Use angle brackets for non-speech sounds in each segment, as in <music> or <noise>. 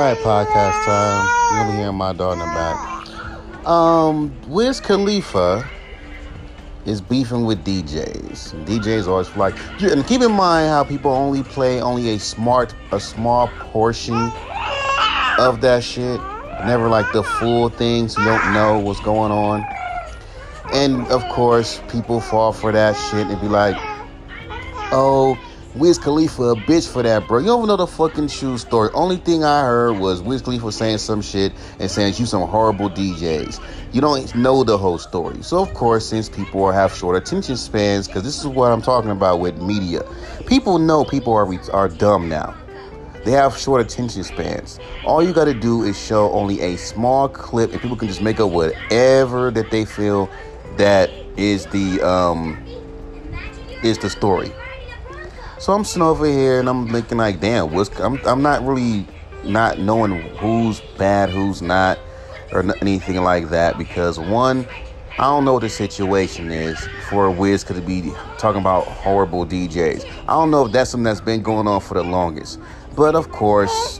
right, podcast time. You'll be hearing my the back. Um, Wiz Khalifa is beefing with DJs. DJs always like, and keep in mind how people only play only a smart, a small portion of that shit. Never like the full thing, so you don't know what's going on. And of course, people fall for that shit and be like, oh, Wiz Khalifa a bitch for that, bro. You don't even know the fucking shoe story. Only thing I heard was Wiz Khalifa saying some shit and saying you some horrible DJs. You don't know the whole story. So of course, since people have short attention spans, because this is what I'm talking about with media, people know people are are dumb now. They have short attention spans. All you got to do is show only a small clip, and people can just make up whatever that they feel that is the um is the story. So I'm sitting over here and I'm thinking like, damn, what's I'm I'm not really not knowing who's bad, who's not, or anything like that because one, I don't know what the situation is for a Wiz could be talking about horrible DJs. I don't know if that's something that's been going on for the longest. But of course,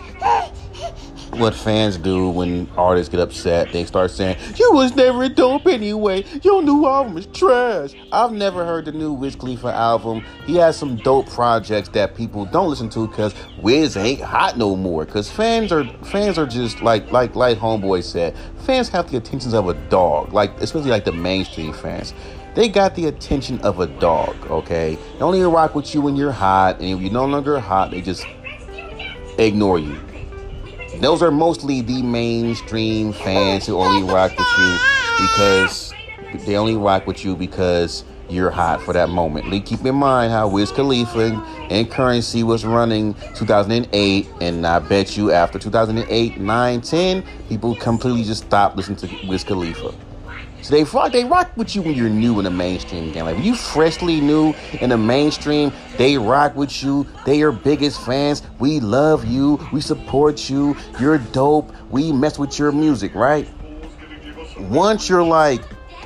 what fans do when artists get upset. They start saying, You was never dope anyway. Your new album is trash. I've never heard the new Wiz Khalifa album. He has some dope projects that people don't listen to because Wiz ain't hot no more. Cause fans are fans are just like like like Homeboy said, fans have the attentions of a dog. Like especially like the mainstream fans. They got the attention of a dog, okay? They only rock with you when you're hot, and if you're no longer hot, they just ignore you. Those are mostly the mainstream fans who only rock with you because they only rock with you because you're hot for that moment. Keep in mind how Wiz Khalifa and Curren$y was running 2008, and I bet you after 2008, 9, 10, people completely just stopped listening to Wiz Khalifa. So they rock, they rock with you when you're new in the mainstream game. Like when you freshly new in the mainstream, they rock with you. They are biggest fans. We love you. We support you. You're dope. We mess with your music, right? Once you're like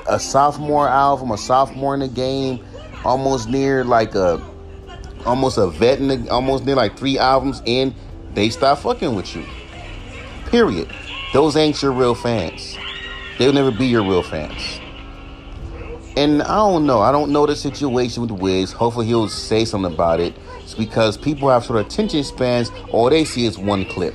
a sophomore album, a sophomore in the game, almost near like a almost a vet in the, almost near like three albums in, they stop fucking with you. Period. Those ain't your real fans. They'll never be your real fans. And I don't know. I don't know the situation with Wiz. Hopefully he'll say something about it. It's because people have sort of attention spans. All they see is one clip.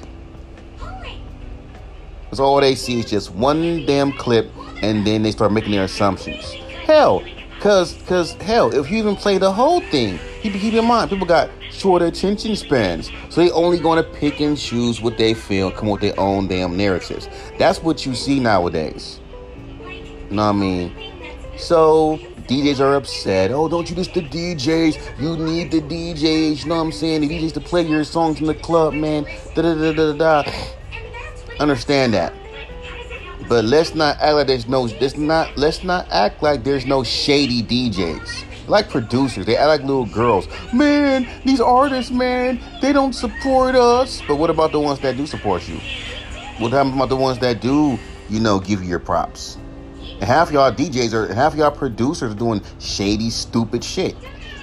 Because all they see is just one damn clip, and then they start making their assumptions. Hell, cause cause hell, if you even play the whole thing, keep keep in mind, people got shorter attention spans. So they only gonna pick and choose what they feel, come with their own damn narratives. That's what you see nowadays. You know what I mean? So DJs are upset. Oh, don't you listen to DJs? You need the DJs. You know what I'm saying? The DJs to play your songs in the club, man. Da da da da da. Understand that. But let's not act like there's no. Let's not. Let's not act like there's no shady DJs like producers. They act like little girls. Man, these artists, man, they don't support us. But what about the ones that do support you? What about the ones that do, you know, give you your props? And half y'all DJs are half y'all producers are doing shady, stupid shit.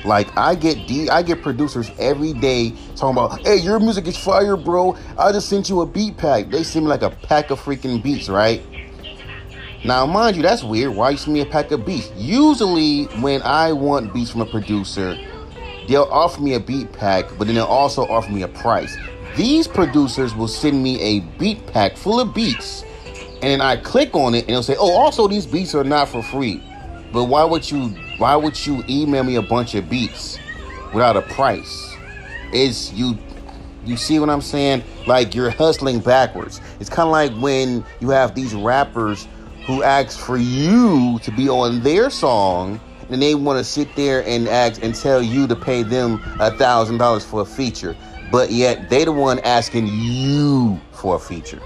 Like I get D, I get producers every day talking about, hey, your music is fire, bro. I just sent you a beat pack. They send me like a pack of freaking beats, right? Now, mind you, that's weird. Why you send me a pack of beats? Usually, when I want beats from a producer, they'll offer me a beat pack, but then they'll also offer me a price. These producers will send me a beat pack full of beats, and then I click on it, and it'll say, "Oh, also these beats are not for free." But why would you? Why would you email me a bunch of beats without a price? Is you you see what I'm saying? Like you're hustling backwards. It's kind of like when you have these rappers who asks for you to be on their song and they want to sit there and ask and tell you to pay them a thousand dollars for a feature but yet they the one asking you for a feature.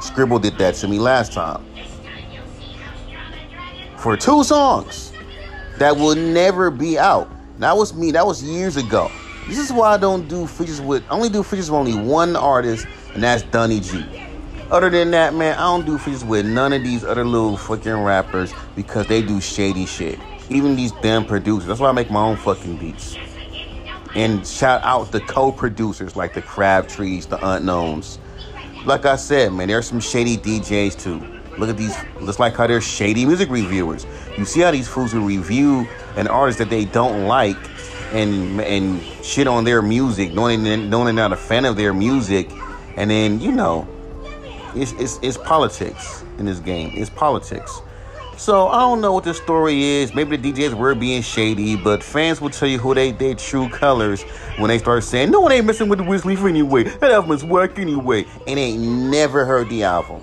Scribble did that to me last time. For two songs that will never be out. That was me that was years ago. This is why i don't do features with only do features with only one artist and that's dunny g other than that, man, I don't do features with none of these other little fucking rappers because they do shady shit. Even these damn producers. That's why I make my own fucking beats. And shout out the co-producers like the Crabtrees, the Unknowns, like I said, man, there's some shady DJs too. Look at these. Looks like how they're shady music reviewers. You see how these fools will review an artist that they don't like and and shit on their music, knowing knowing they're not a fan of their music, and then you know, it's it's it's politics in this game. It's politics. So I don't know what the story is. Maybe the DJs were being shady, but fans will tell you who they their true colors when they start saying, "No one ain't messing with the Wiz Khalifa anyway. That album is whack anyway," and ain't never heard the album.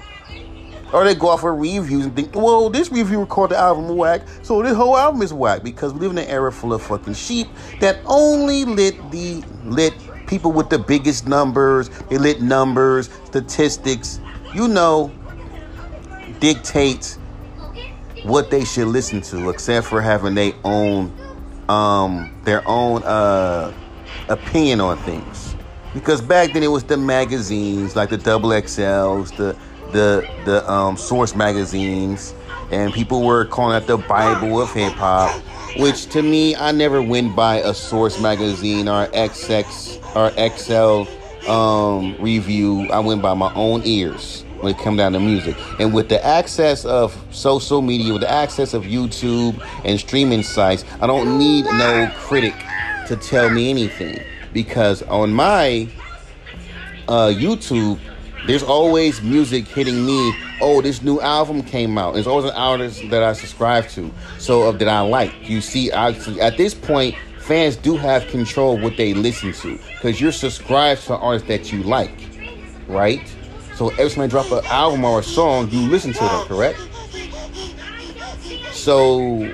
Or they go off of reviews and think, well, this reviewer called the album whack, so this whole album is whack because we live in an era full of fucking sheep that only lit the lit people with the biggest numbers, they lit numbers, statistics, you know, dictates what they should listen to, except for having their own um their own uh opinion on things. Because back then it was the magazines like the double XLs, the the the um, source magazines, and people were calling it the Bible of hip hop. Which to me, I never went by a source magazine or XX or XL um, review. I went by my own ears when it come down to music. And with the access of social media, with the access of YouTube and streaming sites, I don't need no critic to tell me anything because on my uh, YouTube there's always music hitting me. Oh, this new album came out. There's always an artist that I subscribe to, so of that I like. You see, I, at this point, fans do have control what they listen to because you're subscribed to artists that you like, right? So every time I drop an album or a song, you listen to them, correct? So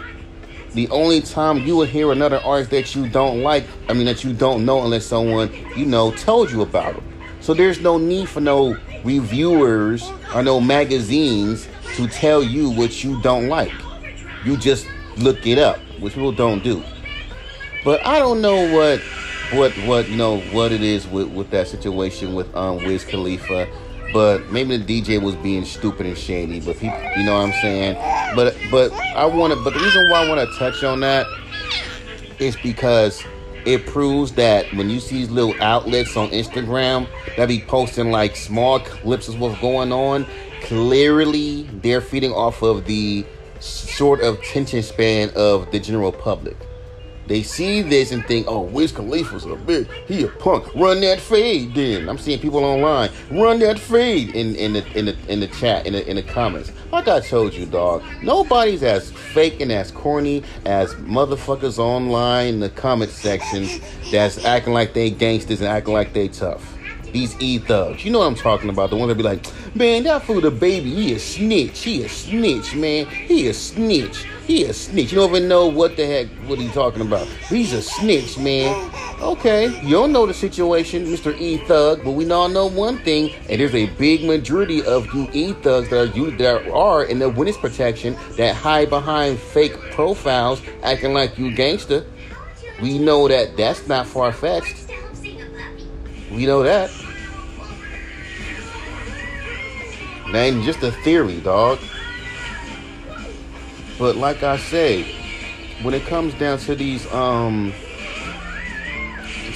the only time you would hear another artist that you don't like, I mean that you don't know unless someone you know told you about them. So there's no need for no reviewers or no magazines to tell you what you don't like. You just look it up, which people don't do. But I don't know what what what you know what it is with, with that situation with um Wiz Khalifa. But maybe the DJ was being stupid and shady. But you know what I'm saying. But but I want to. But the reason why I want to touch on that is because it proves that when you see these little outlets on Instagram that be posting like small clips of what's going on, clearly they're feeding off of the sort of tension span of the general public. They see this and think, oh, Wiz Khalifa's a big, he a punk. Run that fade then. I'm seeing people online, run that fade in, in the in the in the chat, in the in the comments. Like I told you, dog, nobody's as fake and as corny as motherfuckers online in the comment sections that's acting like they gangsters and acting like they tough. These E thugs. You know what I'm talking about. The ones that be like, man, that fool the baby, he a snitch. He a snitch, man. He a snitch. He a snitch. You don't even know what the heck what he talking about. He's a snitch, man. Okay, you don't know the situation, Mr. E Thug, but we all know one thing, and there's a big majority of you E thugs that are you that are in the witness protection that hide behind fake profiles, acting like you gangster. We know that that's not far fetched. We know that. Ain't just a theory, dog. But like I say, when it comes down to these um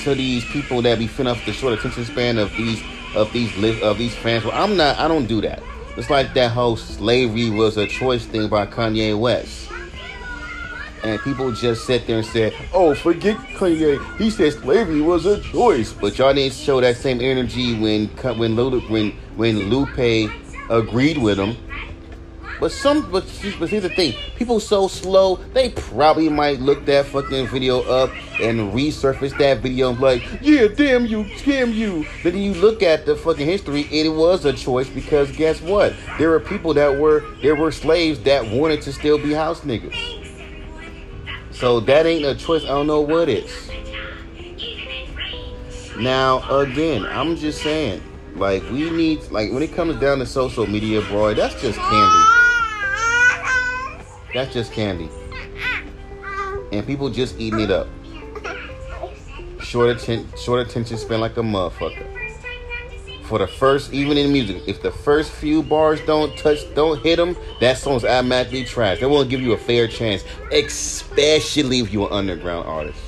to these people that be fin off the short attention span of these of these li- of these fans, well, I'm not. I don't do that. It's like that whole slavery was a choice thing by Kanye West. And people just sit there and said, "Oh, forget Kanye. He said slavery was a choice." But y'all didn't show that same energy when when when when Lupe agreed with him. But some, but, but here's the thing: people so slow, they probably might look that fucking video up and resurface that video and be like, "Yeah, damn you, damn you." Then you look at the fucking history, it was a choice because guess what? There were people that were there were slaves that wanted to still be house niggas. So that ain't a choice. I don't know what is. Now again, I'm just saying like we need like when it comes down to social media, bro, that's just candy. That's just candy. And people just eating it up. Short attention short attention span like a motherfucker. For the first, even in music, if the first few bars don't touch, don't hit them, that song's automatically trash. They won't give you a fair chance, especially if you're an underground artist.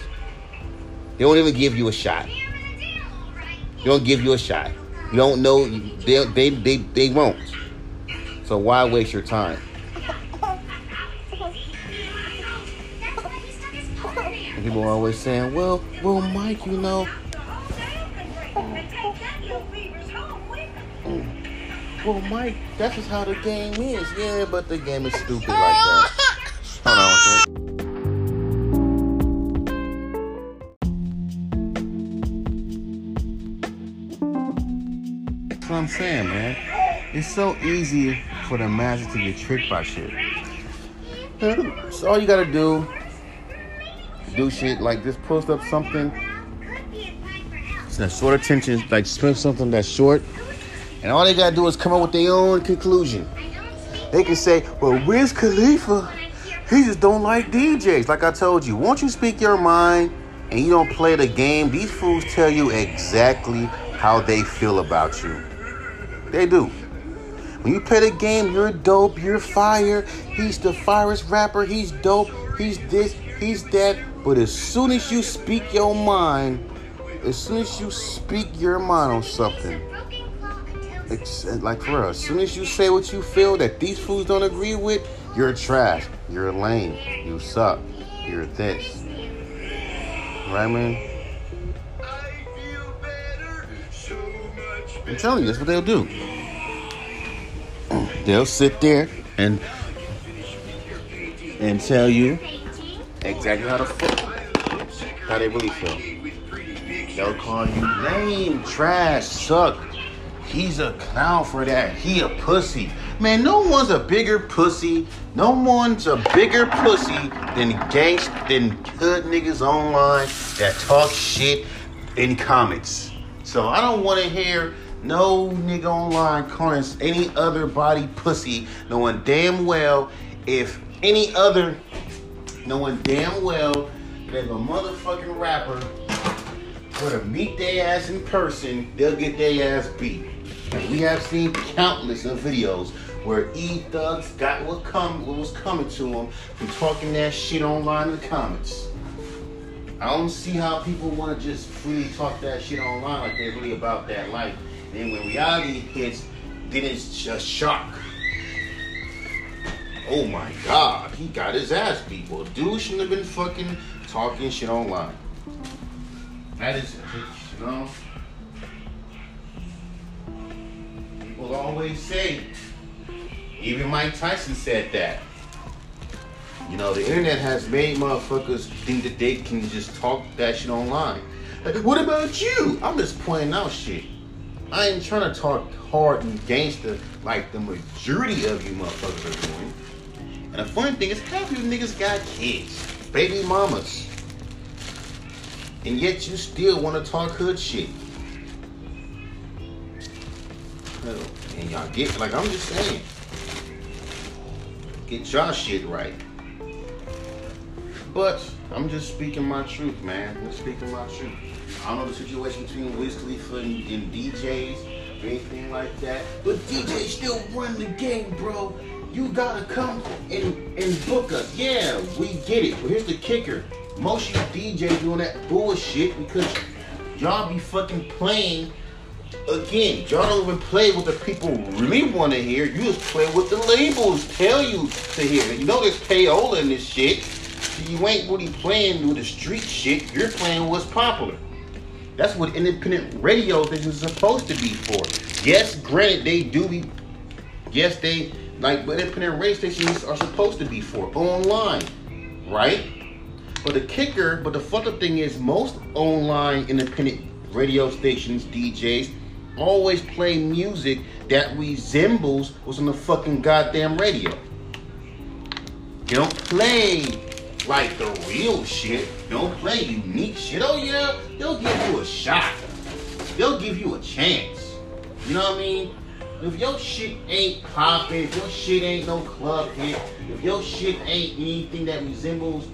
They won't even give you a shot. They won't give you a shot. You don't know. They they they, they won't. So why waste your time? And people are always saying, "Well, well, Mike, you know." Well, Mike, that's just how the game is. Yeah, but the game is stupid like that. Hold on, I'm saying, man. It's so easy for the masses to get tricked by shit. So all you gotta do, do shit like just post up something. A short attention, like spend something that's short, and all they gotta do is come up with their own conclusion. They can say, "Well, Wiz Khalifa, he just don't like DJs." Like I told you, once you speak your mind and you don't play the game, these fools tell you exactly how they feel about you. They do. When you play the game, you're dope, you're fire. He's the firest rapper, he's dope, he's this, he's that. But as soon as you speak your mind, as soon as you speak your mind on something, like for us, as soon as you say what you feel that these fools don't agree with, you're trash, you're lame, you suck, you're this. Right, man? I'm telling you, that's what they'll do. They'll sit there and and tell you exactly how to feel, how they really feel. They'll call you lame, trash, suck. He's a clown for that. He a pussy. Man, no one's a bigger pussy. No one's a bigger pussy than gangst than hood niggas online that talk shit in comments. So I don't want to hear no nigga online calling any other body pussy, knowing damn well if any other, knowing damn well that if a motherfucking rapper were to meet their ass in person, they'll get their ass beat. And we have seen countless of videos where E Thugs got what come what was coming to them from talking that shit online in the comments. I don't see how people want to just freely talk that shit online like they're really about that life. And when reality hits, then it's just shock. Oh my god, he got his ass beat. Well, dude shouldn't have been fucking talking shit online. That is, you know. People always say, even Mike Tyson said that. You know, the internet has made motherfuckers think that they can just talk that shit online. Like, what about you? I'm just pointing out shit. I ain't trying to talk hard and gangster like the majority of you motherfuckers are doing. And the funny thing is, half you niggas got kids, baby mamas. And yet you still want to talk hood shit. And y'all get, like I'm just saying, get y'all shit right. But I'm just speaking my truth, man. I'm speaking my truth. I don't know the situation between Wiz Khalifa and, and DJs or anything like that. But DJs still run the game, bro. You gotta come and, and book us. Yeah, we get it. But here's the kicker. Most of you DJs doing that bullshit because y'all be fucking playing again, y'all don't even play what the people really want to hear. You just play what the labels tell you to hear. You know there's payola in this shit. You ain't really playing with the street shit. You're playing what's popular. That's what independent radio stations are supposed to be for. Yes, granted, they do be. Yes, they like what independent radio stations are supposed to be for online, right? But the kicker, but the fucked up thing is, most online independent radio stations, DJs, always play music that resembles what's on the fucking goddamn radio. They don't play like the real shit. Don't play unique shit. Oh yeah, they'll give you a shot. They'll give you a chance. You know what I mean? If your shit ain't popping, if your shit ain't no club hit, if your shit ain't anything that resembles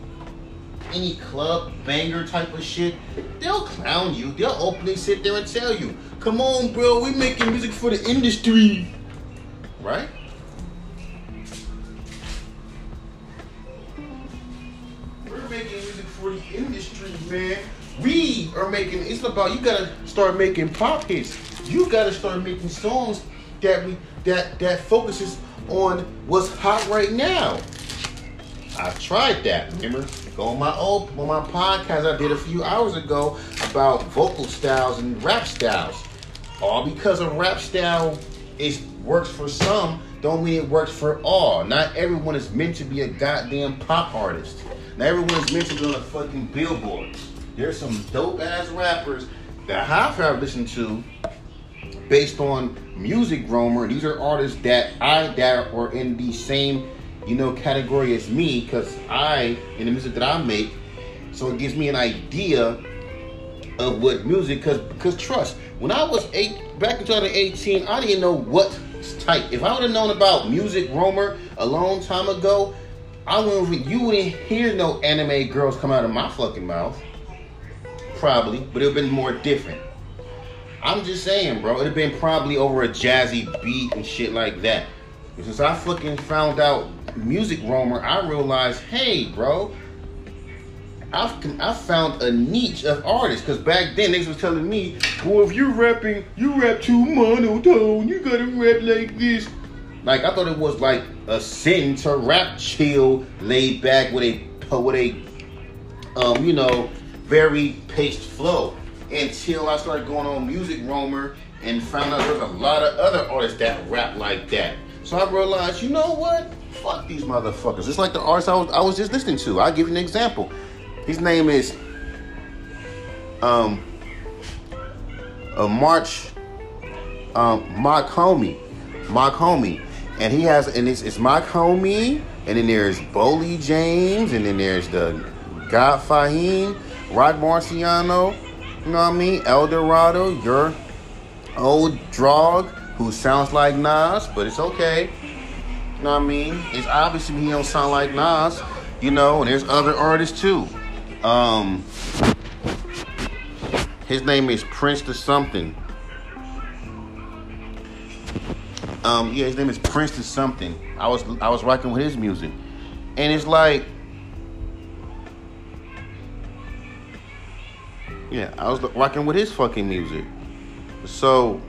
any club banger type of shit, they'll clown you. They'll openly sit there and tell you, come on, bro, we making music for the industry. Right? Industry, man. we are making. It's about you gotta start making pop hits. You gotta start making songs that we that that focuses on what's hot right now. I tried that. Remember, go on my old on my podcast I did a few hours ago about vocal styles and rap styles. All because a rap style is works for some, don't mean it works for all. Not everyone is meant to be a goddamn pop artist. Not everyone's be on the fucking billboards. There's some dope ass rappers that I've listened to based on Music Roamer. These are artists that I that are in the same, you know, category as me because I in the music that I make. So it gives me an idea of what music because because trust when I was eight back in 2018 I didn't know what type. If I would have known about Music Roamer a long time ago, I wouldn't. You wouldn't hear no anime girls come out of my fucking mouth. Probably, but it would have been more different. I'm just saying, bro. It'd been probably over a jazzy beat and shit like that. Since I fucking found out Music Roamer, I realized, hey, bro, I've, I found a niche of artists. Because back then, they was telling me, well, if you're rapping, you rap too monotone. You gotta rap like this. Like, I thought it was like a sin to rap chill, laid back with a, with a, um, you know, very paced flow until I started going on Music Roamer and found out there's a lot of other artists that rap like that. So I realized, you know what? Fuck these motherfuckers. It's like the artist I was, I was just listening to. I'll give you an example. His name is um uh, March um Mach-Hommy. Mark Homie. And he has and it's it's Mach-Hommy, and then there's Boldy James, and then there's the God Fahim, Roc Marciano, you know what I mean? El Dorado, your old drog who sounds like Nas, but it's okay. You know what I mean? It's obviously he don't sound like Nas, you know, and there's other artists too. Um his name is Prince to something. Um, yeah, his name is Prince to something. I was I was rocking with his music. And it's like Yeah, I was rocking with his fucking music. So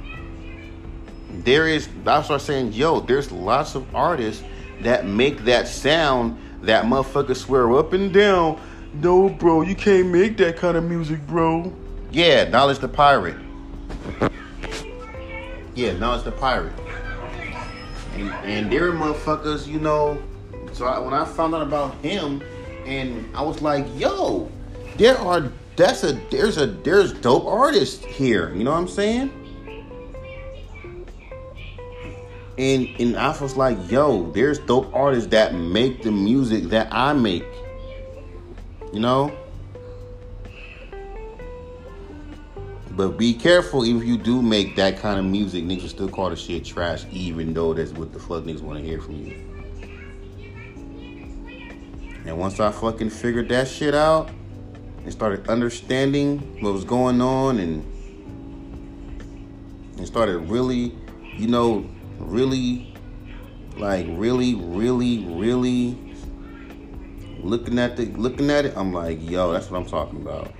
there is I start saying, yo, there's lots of artists that make that sound that motherfucker swear up and down. No, bro, you can't make that kind of music, bro. Yeah, Knowledge the Pirate. Yeah, Knowledge the Pirate. And, and there are motherfuckers, you know. So I, when I found out about him, and I was like, yo, there are that's a there's a there's dope artists here. You know what I'm saying? And and I was like, yo, there's dope artists that make the music that I make. You know? But be careful if you do make that kind of music, niggas still call the shit trash, even though that's what the fuck niggas want to hear from you. And once I fucking figured that shit out, and started understanding what was going on and and started really, you know, really like really, really, really looking at the looking at it, I'm like, yo, that's what I'm talking about.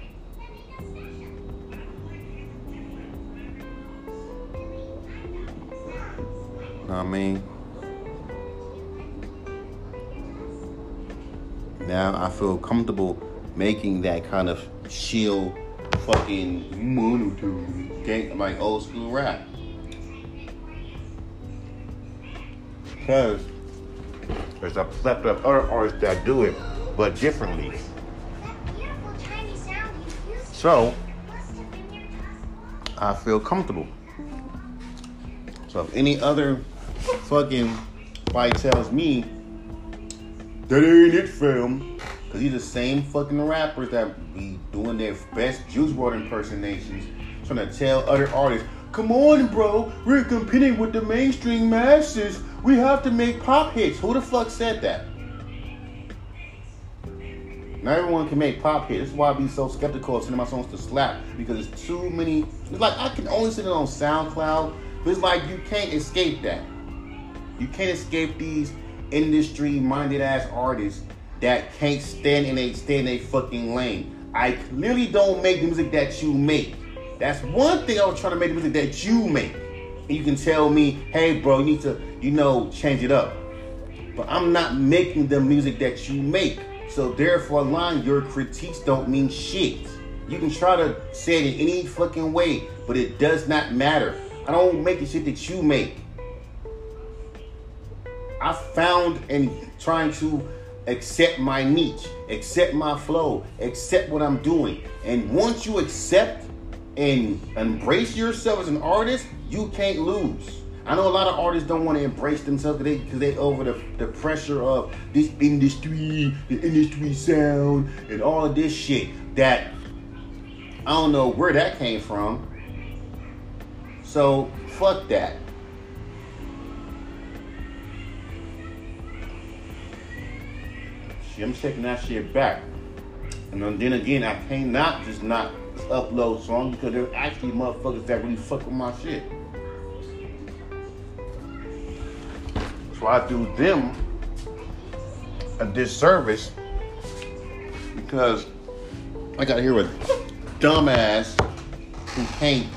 I mean? Now I feel comfortable making that kind of chill, fucking monotone, like old school rap. Because there's a plethora of other artists that do it, but differently. So, I feel comfortable. So if any other fucking fight tells me that ain't it, fam, Cause these the same fucking rappers that be doing their best Juice WRLD impersonations, trying to tell other artists, "Come on, bro, we're competing with the mainstream masses. We have to make pop hits." Who the fuck said that? Not everyone can make pop hits. This is why I be so skeptical of sending my songs to slap because it's too many. It's like I can only send it on SoundCloud, but it's like you can't escape that. You can't escape these industry-minded ass artists that can't stand in a stay in a fucking lane. I clearly don't make the music that you make. That's one thing I was trying to make the music that you make. And you can tell me, hey, bro, you need to, you know, change it up. But I'm not making the music that you make. So therefore, line your critiques don't mean shit. You can try to say it in any fucking way, but it does not matter. I don't make the shit that you make. I found and trying to accept my niche, accept my flow, accept what I'm doing. And once you accept and embrace yourself as an artist, you can't lose. I know a lot of artists don't want to embrace themselves because they, they over the, the pressure of this industry, the industry sound, and all of this shit that I don't know where that came from. So fuck that. I'm taking that shit back. And then again, I cannot just not upload songs because there are actually motherfuckers that really fuck with my shit. So I do them a disservice because I gotta hear a dumbass who can't,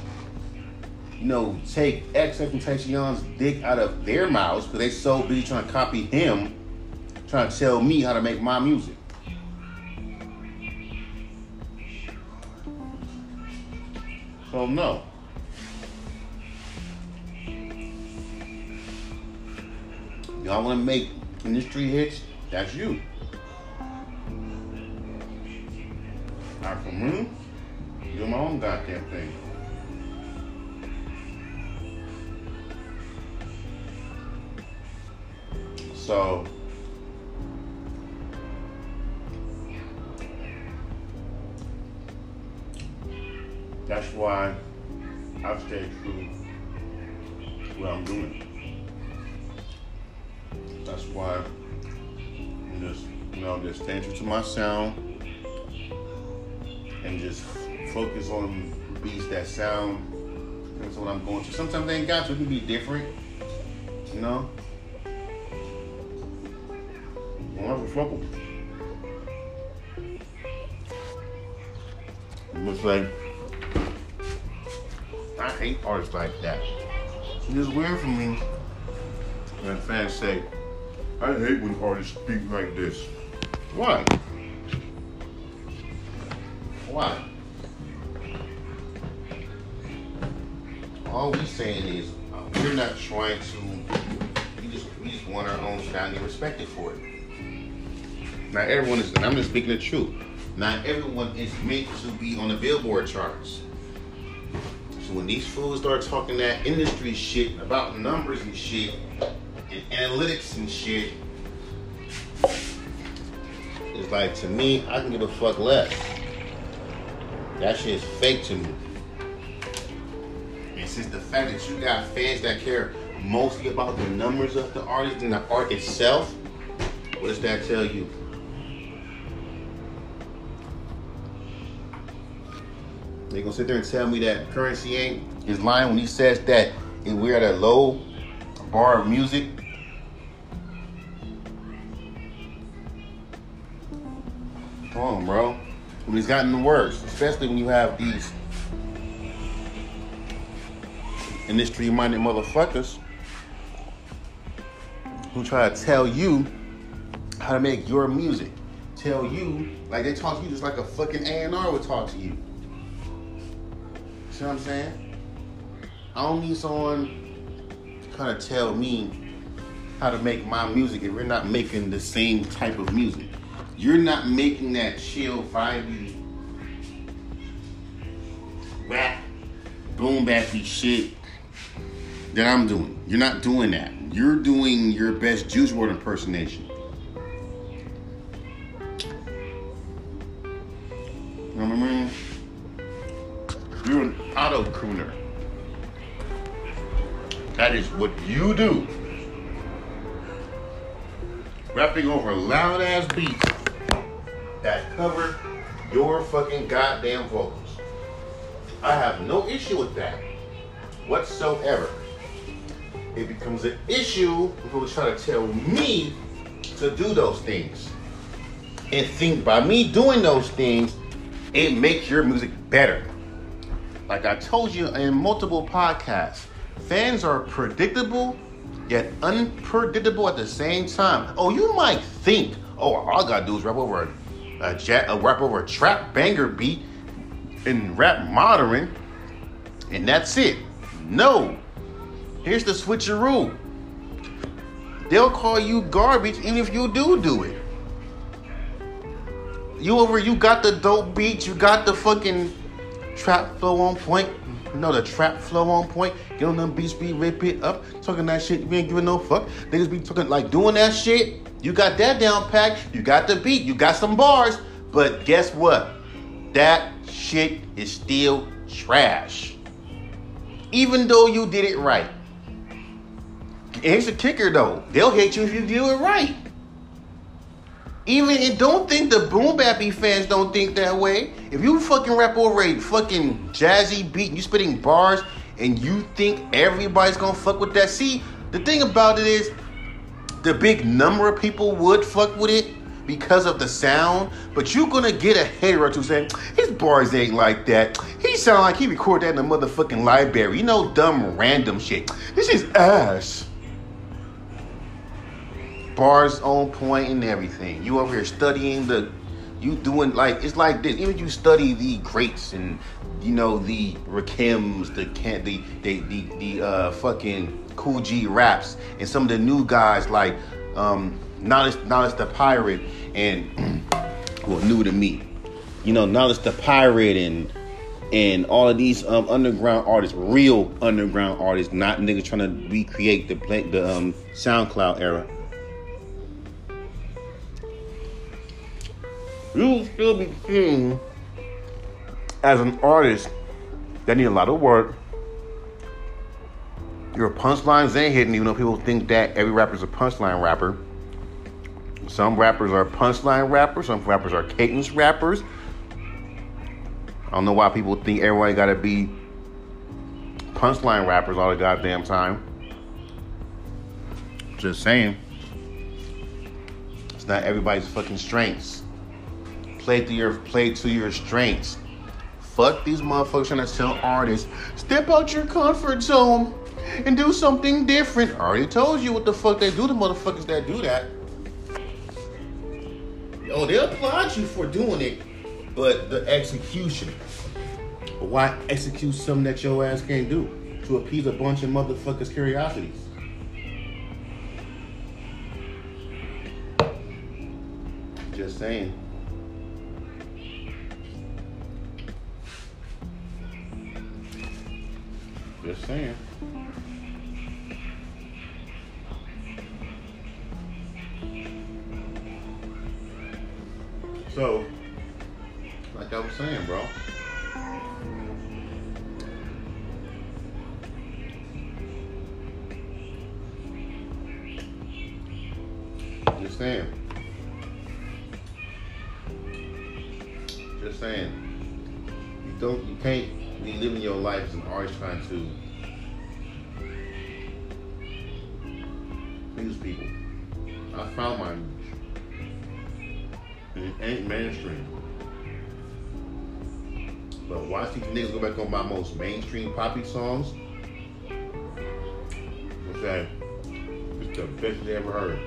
you know, take X XXXTentacion's dick out of their mouths because they so busy trying to copy him trying to tell me how to make my music. So no. Y'all want to make industry hits? That's you. Not for me. Do my own goddamn thing. So That's why I've stayed true to what I'm doing. That's why I'm just, you know, just staying true to my sound and just focus on beats that sound. That's what I'm going to. Sometimes they ain't got to. It can be different, you know. It's like hate artists like that. It's weird for me when fans say, I hate when artists speak like this. Why? Why? All we saying is uh, we're not trying to. We just we just want our own sound and respected for it. Not everyone is, and I'm just speaking the truth. Not everyone is meant to be on the Billboard charts. So when these fools start talking that industry shit about numbers and shit and analytics and shit, it's like to me, I can give a fuck less. That shit is fake to me. And since the fact that you got fans that care mostly about the numbers of the artist and the art itself, what does that tell you? They gonna sit there and tell me that Curren$y ain't is lying when he says that we're at a low bar of music. Come on, bro. When he's gotten worse, especially when you have these industry-minded motherfuckers who try to tell you how to make your music. Tell you like they talk to you just like a fucking A&R would talk to you. See what I'm saying? I don't need someone to kind of tell me how to make my music if we're not making the same type of music. You're not making that chill, vibey, rap, boom bappy shit that I'm doing. You're not doing that. You're doing your best Juice WRLD impersonation. That is what you do. Rapping over loud ass beats that cover your fucking goddamn vocals. I have no issue with that whatsoever. It becomes an issue if people try to tell me to do those things. And think by me doing those things, it makes your music better. Like I told you in multiple podcasts, fans are predictable yet unpredictable at the same time. Oh, you might think, oh, all I gotta do is rap over a, a, jet, a rap over a trap banger beat and rap modern, and that's it. No. Here's the switcheroo. They'll call you garbage even if you do do it. You over, you got the dope beats, you got the fucking trap flow on point. You know the trap flow on point. Get on them beats, be rip it up, talking that shit. You ain't giving no fuck. They just be talking like doing that shit. You got that down pack. You got the beat. You got some bars. But guess what? That shit is still trash. Even though you did it right. here's the kicker though. They'll hate you if you do it right. Even and don't think the boom bappy fans don't think that way. If you fucking rap over a fucking jazzy beat and you spitting bars and you think everybody's gonna fuck with that, see, the thing about it is the big number of people would fuck with it because of the sound, but you're gonna get a hater or two saying his bars ain't like that. He sound like he recorded that in a motherfucking library. You know, dumb random shit. This is ass bars on point and everything. You over here studying the, you doing like it's like this. Even you study the greats and you know the Rakims, the can the the the, the uh, fucking Kool G raps, and some of the new guys like um, Knowledge Knowledge the Pirate and <clears throat> well new to me, you know Knowledge the Pirate and and all of these um, underground artists, real underground artists, not niggas trying to recreate the the um, SoundCloud era. You'll still be seen as an artist that need a lot of work. Your punchlines ain't hitting, even though people think that every rapper's a punchline rapper. Some rappers are punchline rappers, some rappers are cadence rappers. I don't know why people think everybody gotta be punchline rappers all the goddamn time. Just saying. It's not everybody's fucking strengths play to your play to your strengths. Fuck these motherfuckers trying to tell artists, step out your comfort zone and do something different. I already told you what the fuck they do to motherfuckers that do that. Oh, they applaud you for doing it, but the execution. Why execute something that your ass can't do to appease a bunch of motherfuckers' curiosities? Just saying. Just saying. So, like I was saying, bro. Just saying. Just saying. You don't, you can't be living your life and always trying to please people. I found my and it ain't mainstream. But watch these niggas go back on my most mainstream poppy songs. Okay. It's the best they ever heard.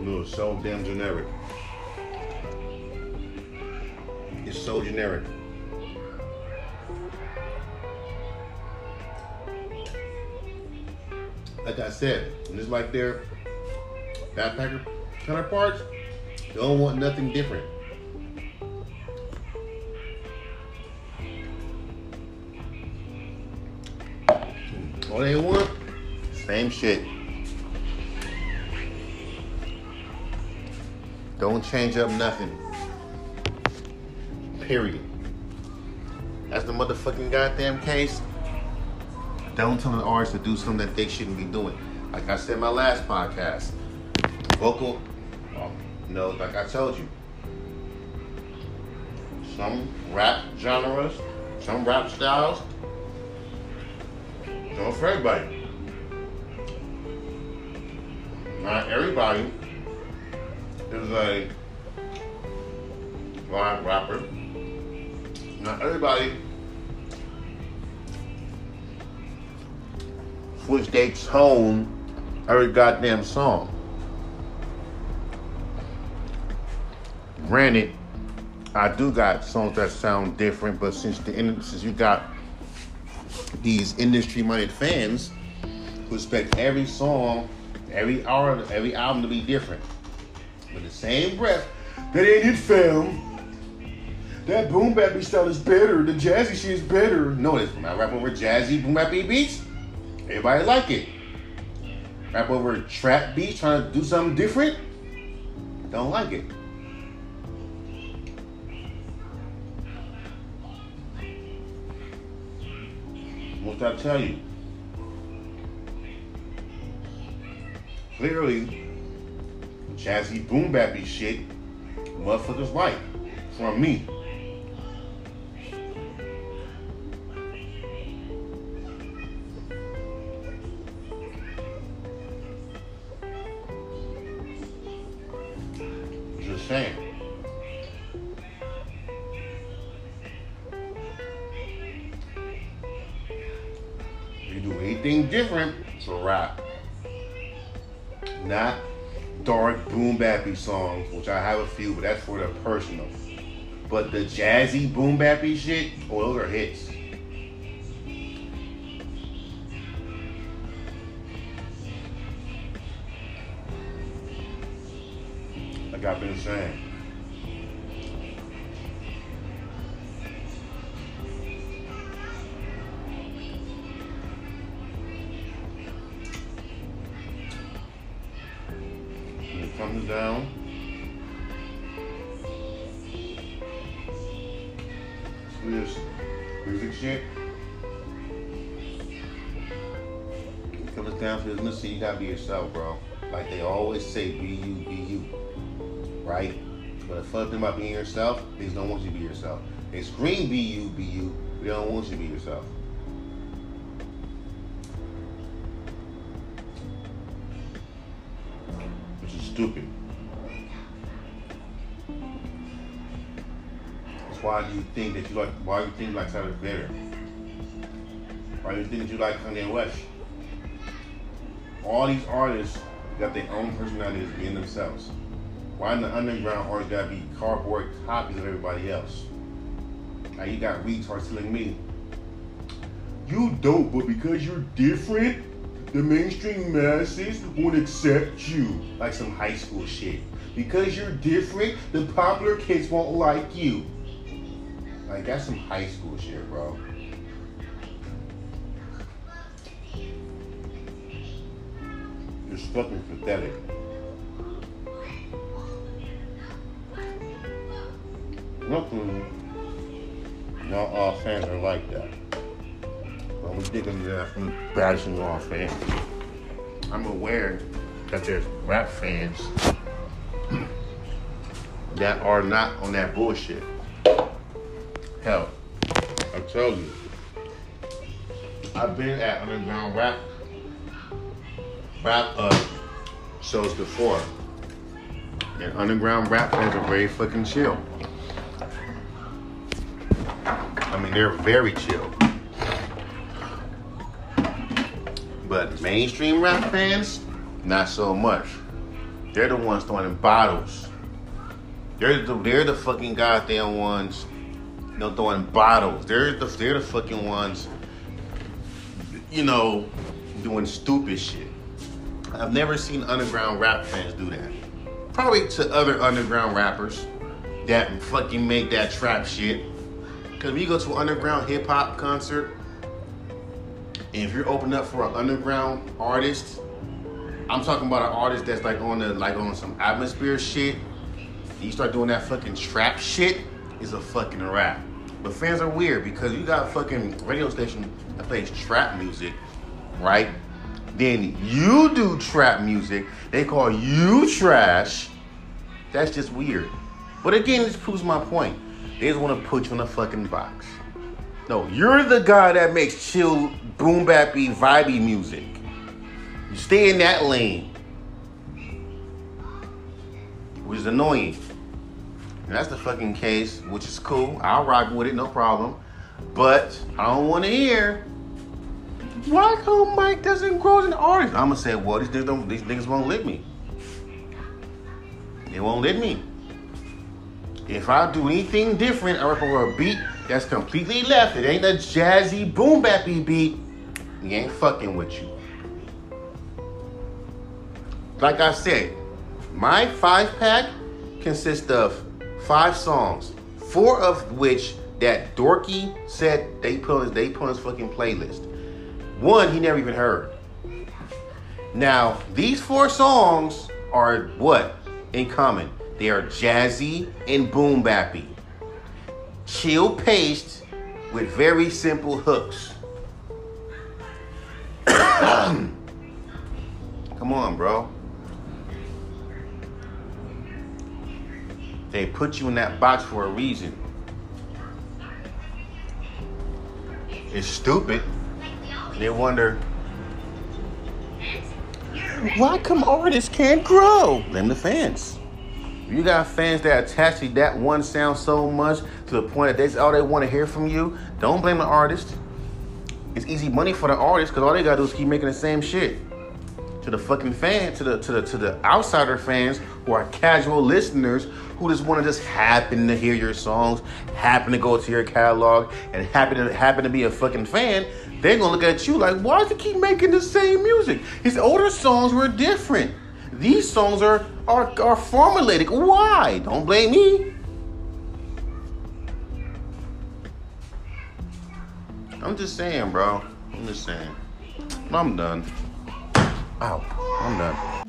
Know, it's so damn generic. It's so generic. Like I said, it's like their backpacker counterparts, don't want nothing different. All they want, same shit. Don't change up nothing. Period. That's the motherfucking goddamn case. Don't tell an artist to do something that they shouldn't be doing. Like I said in my last podcast, vocal, um, you know, like I told you, some rap genres, some rap styles, don't for everybody. Not everybody is a live rapper. Not everybody switch their tone every goddamn song. Granted, I do got songs that sound different, but since the since you got these industry-minded fans who expect every song, every hour, every album to be different, with the same breath, that ain't it, fam. That boom bap style is better. The jazzy shit is better. No, it's not rap over jazzy boom bap beats. Everybody like it. Rap over trap beats, trying to do something different. Don't like it. What did I tell you? Clearly, jazzy boom bappy shit, motherfuckers like from me. Just saying. You do anything different, it's a rap. Not dark boom bappy songs, which I have a few, but that's for the personal. But the jazzy boom bappy shit, oh, those are hits. I've saying. It comes down, to this music shit, it comes down to this listen, you gotta be yourself, bro. Like they always say, be you? But the fun thing about being yourself, they don't want you to be yourself. They scream be you, be you, but they don't want you to be yourself. Which is stupid. That's why you think that you like why do you think you like Tyler Better? Why you think that you like Kanye West? All these artists got their own personalities being themselves. Why in the underground artists gotta be cardboard copies of everybody else? Now you got retards telling me, you dope, but because you're different, the mainstream masses won't accept you. Like some high school shit. Because you're different, the popular kids won't like you. Like that's some high school shit, bro. It's fucking pathetic. Luckily, not all fans are like that. But we of that from bashing all fans. I'm aware that there's rap fans that are not on that bullshit. Hell, I tell you, I've been at underground rap rap uh, shows before, and underground rap fans are very fucking chill. They're very chill. But mainstream rap fans, not so much. They're the ones throwing in bottles. They're the, they're the fucking goddamn ones, you know, throwing bottles. They're the they're the fucking ones, you know, doing stupid shit. I've never seen underground rap fans do that. Probably to other underground rappers that fucking make that trap shit. Cause when you go to an underground hip hop concert, and if you're opening up for an underground artist, I'm talking about an artist that's like on the like on some atmosphere shit. You start doing that fucking trap shit, is a fucking rap. But fans are weird because you got fucking radio station that plays trap music, right? Then you do trap music. They call you trash. That's just weird. But again, this proves my point. They just want to put you in a fucking box. No, you're the guy that makes chill, boom bappy, vibey music. You stay in that lane. Which is annoying. And that's the fucking case, which is cool. I'll rock with it, no problem. But I don't want to hear why come Mike doesn't grow as an artist. I'm gonna say, well, these niggas, don't, these niggas won't let me. They won't let me. If I do anything different, I rap over a beat that's completely left. It ain't a jazzy boom bappy beat. He ain't fucking with you. Like I said, my five pack consists of five songs, four of which that Dorky said they put on his, they put on his fucking playlist. One he never even heard. Now these four songs are what in common? They are jazzy and boom bappy, chill paced with very simple hooks. <coughs> Come on, bro. They put you in that box for a reason. It's stupid. They wonder why come artists can't grow? Them the fans. You got fans that attach to that one sound so much to the point that that's all they oh, want to hear from you. Don't blame the artist. It's easy money for the artist because all they gotta do is keep making the same shit. To the fucking fan, to the to the to the outsider fans who are casual listeners who just want to just happen to hear your songs, happen to go to your catalog, and happen to happen to be a fucking fan, they're gonna look at you like, why does he keep making the same music? His older songs were different. These songs are are, are formulated. Why? Don't blame me. I'm just saying, bro. I'm just saying. I'm done. Ow. I'm done.